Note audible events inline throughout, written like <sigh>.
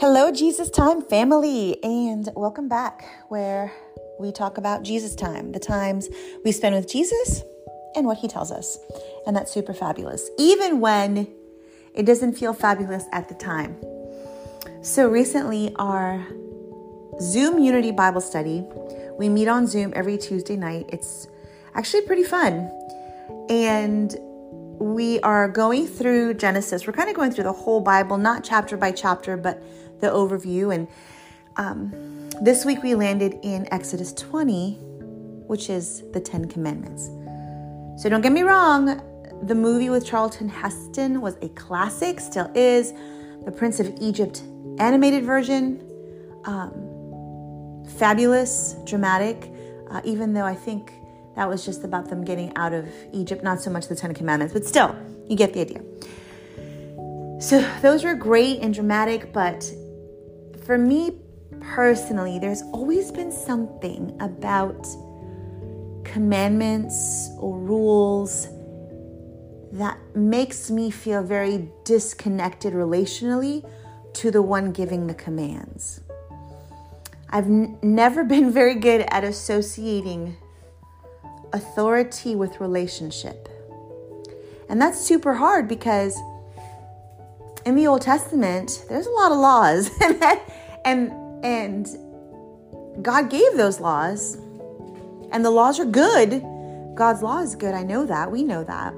Hello, Jesus Time family, and welcome back where we talk about Jesus Time, the times we spend with Jesus and what he tells us. And that's super fabulous, even when it doesn't feel fabulous at the time. So, recently, our Zoom Unity Bible study, we meet on Zoom every Tuesday night. It's actually pretty fun. And we are going through Genesis. We're kind of going through the whole Bible, not chapter by chapter, but the overview. And um, this week we landed in Exodus 20, which is the Ten Commandments. So don't get me wrong, the movie with Charlton Heston was a classic, still is. The Prince of Egypt animated version, um, fabulous, dramatic, uh, even though I think that was just about them getting out of Egypt, not so much the Ten Commandments, but still, you get the idea. So those were great and dramatic, but for me personally, there's always been something about commandments or rules that makes me feel very disconnected relationally to the one giving the commands. I've n- never <laughs> been very good at associating authority with relationship. And that's super hard because in the Old Testament, there's a lot of laws <laughs> and and God gave those laws. And the laws are good. God's law is good. I know that. We know that.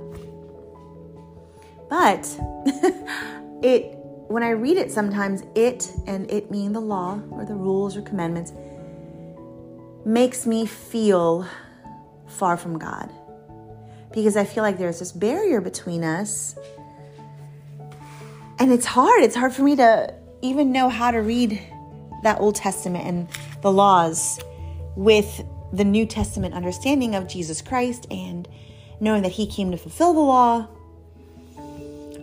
But <laughs> it when I read it sometimes it and it mean the law or the rules or commandments makes me feel far from God. Because I feel like there's this barrier between us. And it's hard. It's hard for me to even know how to read that Old Testament and the laws with the New Testament understanding of Jesus Christ and knowing that He came to fulfill the law.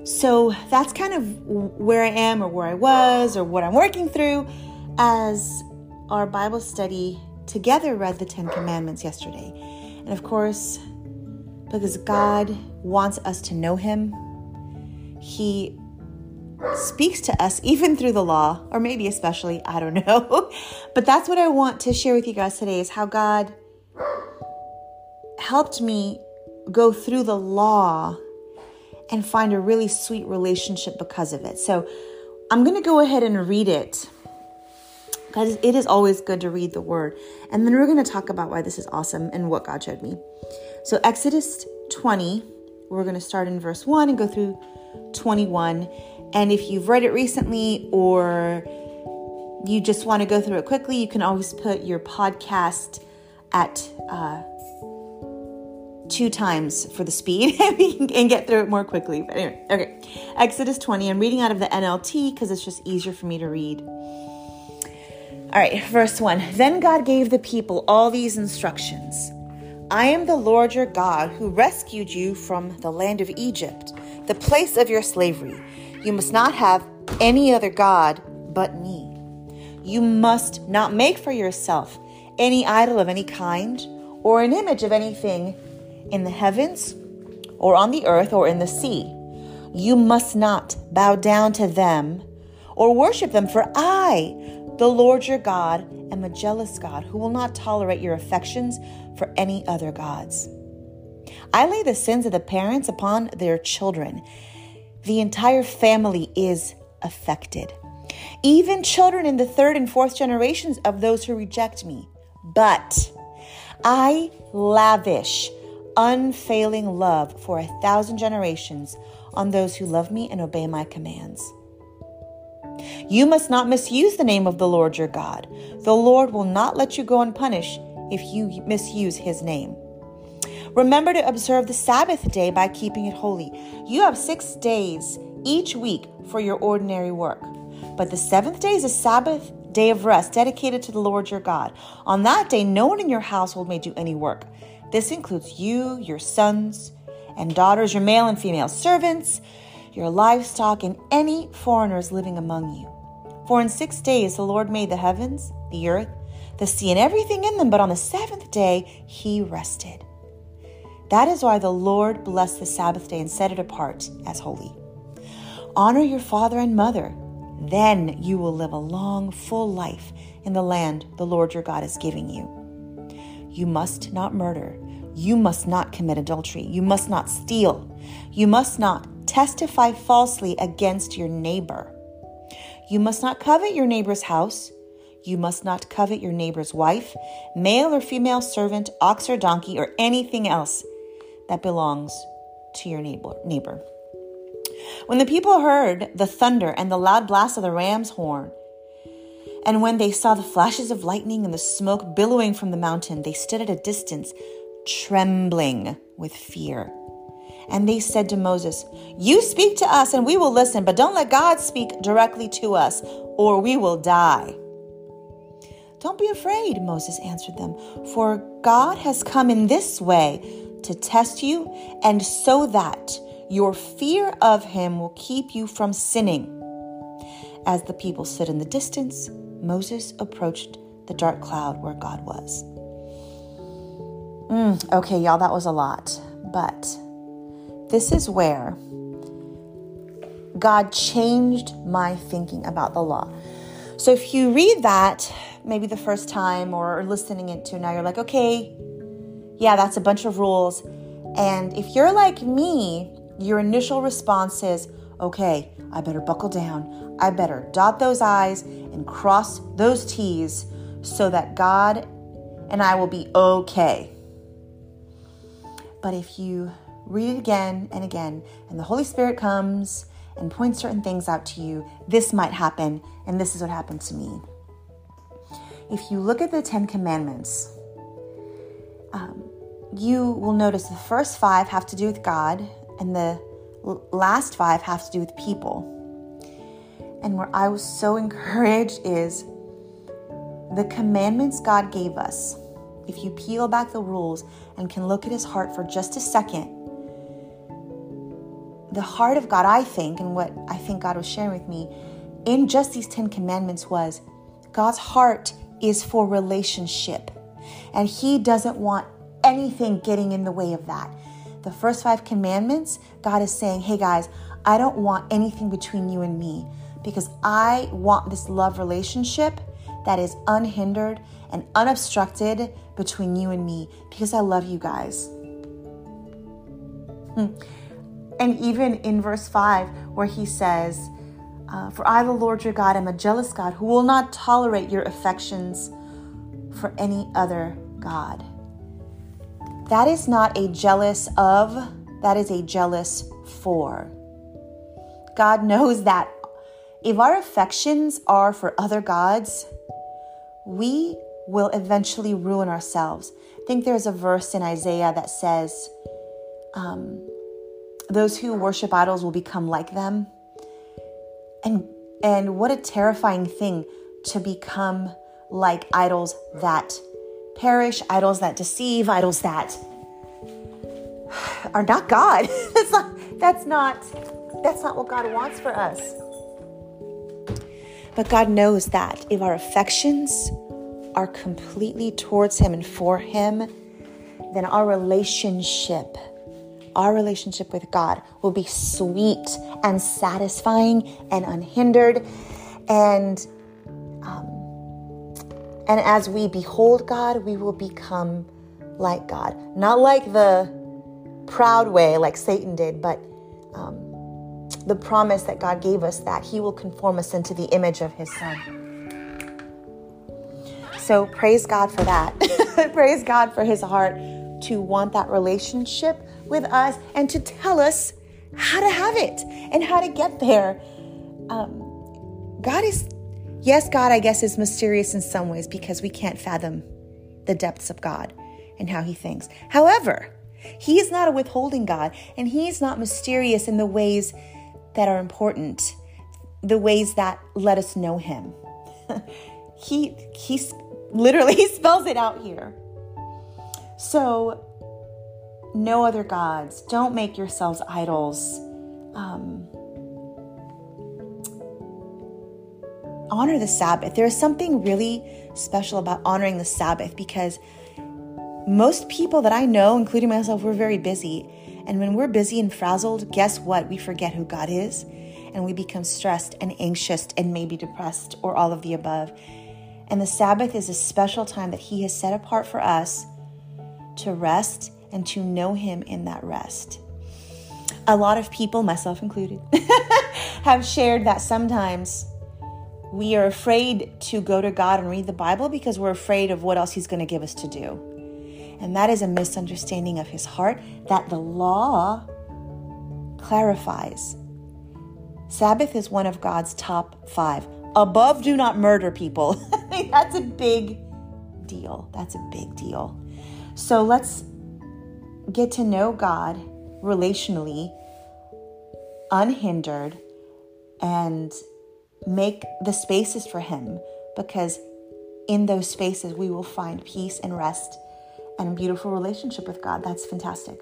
So that's kind of where I am, or where I was, or what I'm working through as our Bible study together read the Ten Commandments yesterday. And of course, because God wants us to know Him, He speaks to us even through the law, or maybe especially, <laughs> I don't know. but that's what I want to share with you guys today is how God helped me go through the law and find a really sweet relationship because of it. So I'm going to go ahead and read it because it is always good to read the word. And then we're going to talk about why this is awesome and what God showed me. So, Exodus 20, we're going to start in verse 1 and go through 21. And if you've read it recently or you just want to go through it quickly, you can always put your podcast at uh, two times for the speed <laughs> and get through it more quickly. But anyway, okay. Exodus 20. I'm reading out of the NLT because it's just easier for me to read. All right, verse 1. Then God gave the people all these instructions I am the Lord your God who rescued you from the land of Egypt, the place of your slavery. You must not have any other God but me. You must not make for yourself any idol of any kind or an image of anything in the heavens or on the earth or in the sea. You must not bow down to them or worship them, for I, the Lord your God, am a jealous God who will not tolerate your affections for any other gods. I lay the sins of the parents upon their children. The entire family is affected, even children in the third and fourth generations of those who reject me. But I lavish unfailing love for a thousand generations on those who love me and obey my commands. You must not misuse the name of the Lord your God. The Lord will not let you go unpunished if you misuse his name. Remember to observe the Sabbath day by keeping it holy. You have six days each week for your ordinary work. But the seventh day is a Sabbath day of rest dedicated to the Lord your God. On that day, no one in your household may do any work. This includes you, your sons and daughters, your male and female servants, your livestock, and any foreigners living among you. For in six days the Lord made the heavens, the earth, the sea, and everything in them, but on the seventh day he rested. That is why the Lord blessed the Sabbath day and set it apart as holy. Honor your father and mother, Then you will live a long, full life in the land the Lord your God is giving you. You must not murder. You must not commit adultery. You must not steal. You must not testify falsely against your neighbor. You must not covet your neighbor's house. You must not covet your neighbor's wife, male or female servant, ox or donkey, or anything else that belongs to your neighbor. neighbor. When the people heard the thunder and the loud blast of the ram's horn, and when they saw the flashes of lightning and the smoke billowing from the mountain, they stood at a distance, trembling with fear. And they said to Moses, You speak to us and we will listen, but don't let God speak directly to us, or we will die. Don't be afraid, Moses answered them, for God has come in this way to test you, and so that your fear of him will keep you from sinning. As the people stood in the distance, Moses approached the dark cloud where God was. Mm, okay, y'all, that was a lot. But this is where God changed my thinking about the law. So if you read that, maybe the first time or listening it to now, you're like, okay, yeah, that's a bunch of rules. And if you're like me, your initial response is, okay, I better buckle down. I better dot those I's and cross those T's so that God and I will be okay. But if you read it again and again, and the Holy Spirit comes and points certain things out to you, this might happen, and this is what happened to me. If you look at the Ten Commandments, um, you will notice the first five have to do with God, and the last five have to do with people. And where I was so <laughs> encouraged is the commandments God gave us. If you peel back the rules and can look at his heart for just a second, the heart of God, I think, and what I think God was sharing with me in just these 10 commandments was God's heart is for relationship. And he doesn't want anything getting in the way of that the first five commandments, God is saying, hey guys, I don't want anything between you and me because I want this love relationship that is unhindered and unobstructed between you and me because I love you guys. Hmm. And even in verse 5, where he says, uh, For I, the Lord your God, am a jealous God who will not tolerate your affections for any other God. That is not a jealous of, that is a jealous for. God knows that if our affections are for other gods, we will eventually ruin ourselves. I think there's a verse in Isaiah that says, um, Those who worship idols will become like them. And, and what a terrifying thing to become like idols that perish, idols that deceive, idols that are not God. <laughs> that's not that's not that's not what God wants for us. But God knows that if our affections are completely towards him and for him, then our relationship our relationship with God will be sweet and satisfying and unhindered and um, and as we behold God, we will become like God. Not like the proud way, like Satan did, but um, the promise that God gave us that He will conform us into the image of His Son. So praise God for that. <laughs> praise God for His heart to want that relationship with us and to tell us how to have it and how to get there. Um, God is Yes, God, I guess, is mysterious in some ways because we can't fathom the depths of God and how He thinks. However, He is not a withholding God, and He is not mysterious in the ways that are important, the ways that let us know Him. <laughs> he He literally <laughs> spells it out here. So, no other gods. Don't make yourselves idols. Um, honor the Sabbath. There is something really special about honoring the Sabbath because most people that I know, including myself, we're very busy. And when we're busy and frazzled, guess what? We forget who God is. And we become stressed and anxious and maybe depressed or all of the above. And the Sabbath is a special time that He has set apart for us to rest and to know Him in that rest. A lot of people, myself included, <laughs> have shared that sometimes we are afraid to go to God and read the Bible because we're afraid of what else He's going to give us to do. And that is a misunderstanding of His heart that the law clarifies. Sabbath is one of God's top five. Above, do not murder people. <laughs> That's a big deal. That's a big deal. So let's get to know God relationally, unhindered, and make the spaces for Him because in those spaces we will find peace and rest and a beautiful relationship with God. That's fantastic.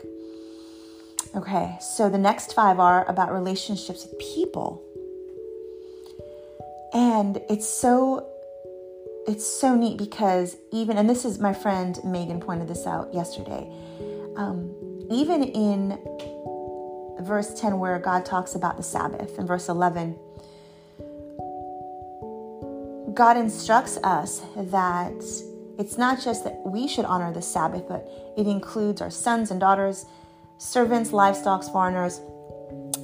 Okay, so the next five are about relationships with people. And it's so it's so neat because even and this is my friend Megan pointed this out yesterday. Um, even in verse 10 where God talks about the Sabbath in verse 11 God instructs us that it's not just that we should honor the Sabbath, but it includes our sons and daughters, servants, livestock, foreigners,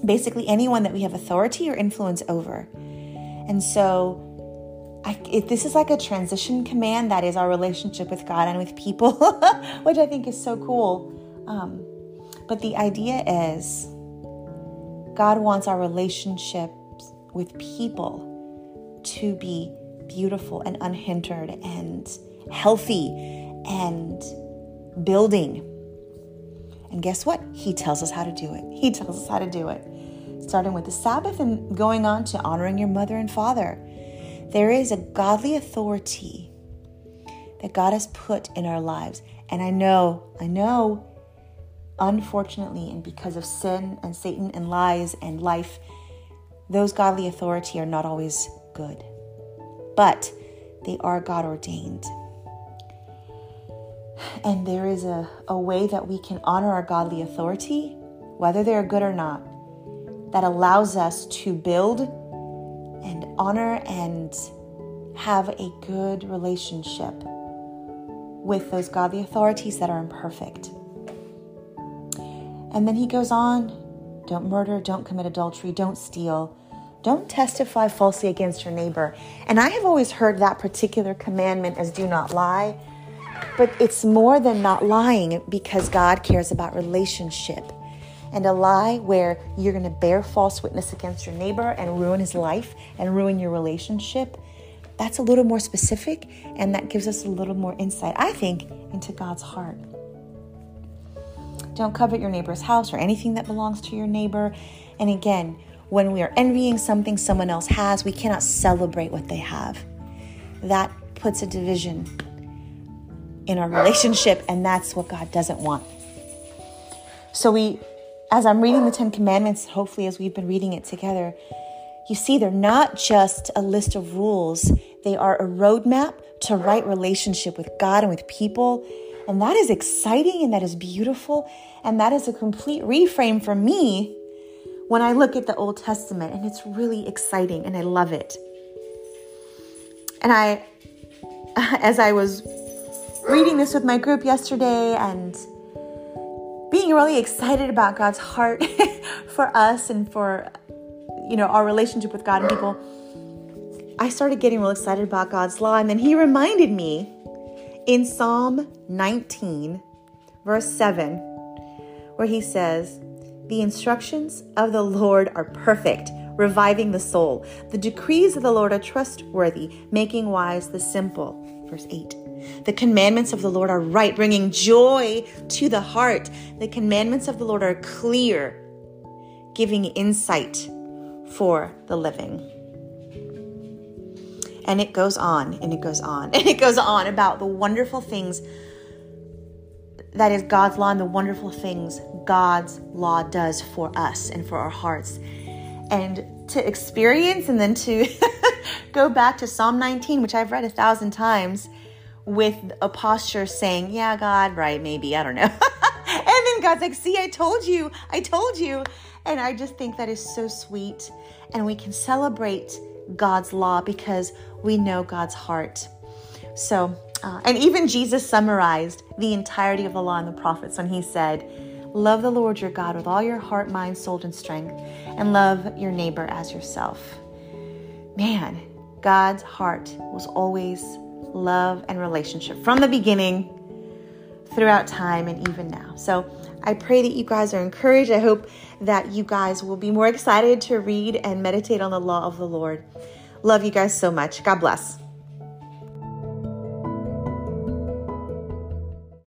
basically anyone that we have authority or influence over. And so, I, this is like a transition command that is our relationship with God and with people, <laughs> which I think is so cool. Um, but the idea is God wants our relationships with people to be beautiful and unhindered and healthy and building. And guess what? He tells us how to do it. He tells us how to do it. Starting with the Sabbath and going on to honoring your mother and father. There is a godly authority that God has put in our lives. And I know, I know, unfortunately, and because of sin and Satan and lies and life, those godly authority are not always good but they are God ordained. And there is a, a way that we can honor our godly authority, whether they're good or not, that allows us to build and honor and have a good relationship with those godly authorities that are imperfect. And then he goes on don't murder, don't commit adultery, don't steal, don't testify falsely against your neighbor. And I have always heard that particular commandment as do not lie, but it's more than not lying because God cares about relationship. And a lie where you're going to bear false witness against your neighbor and ruin his life and ruin your relationship, that's a little more specific and that gives us a little more insight, I think, into God's heart. Don't covet your neighbor's house or anything that belongs to your neighbor. And again, when we are envying something someone else has, we cannot celebrate what they have. That puts a division in our relationship, and that's what God doesn't want. So, we, as I'm reading the Ten Commandments, hopefully, as we've been reading it together, you see they're not just a list of rules, they are a roadmap to right relationship with God and with people. And that is exciting and that is beautiful. And that is a complete reframe for me when I look at the Old Testament, and it's really exciting and I love it. And I, <laughs> as I was reading this with my group yesterday and being really excited about God's heart <laughs> for us and for you know our relationship with God and people I started getting real excited about God's law and then he reminded me in Psalm 19 verse 7 where he says the instructions of the Lord are perfect, reviving the soul. The decrees of the Lord are trustworthy, making wise the simple. Verse 8. The commandments of the Lord are right, bringing joy to the heart. The commandments of the Lord are clear, giving insight for the living. And it goes on and it goes on <laughs> and it goes on about the wonderful things that is God's law and the wonderful things God's law does for us and for our hearts. And to experience and then to <laughs> go back to Psalm 19, which I've read a thousand times, with a posture saying, Yeah, God, right, maybe, I don't know. <laughs> And then God's like, see, I told you, I told you. And I just think that is so sweet. And we can celebrate God's law because we know God's heart. So, uh, and even Jesus summarized the entirety of the law and the prophets when he said, Love the Lord your God with all your heart, mind, soul, and strength, and love your neighbor as yourself. Man, God's heart was always love and relationship from the beginning throughout time and even now. So I pray that you guys are encouraged. I hope that you guys will be more excited to read and meditate on the law of the Lord. Love you guys so much. God bless.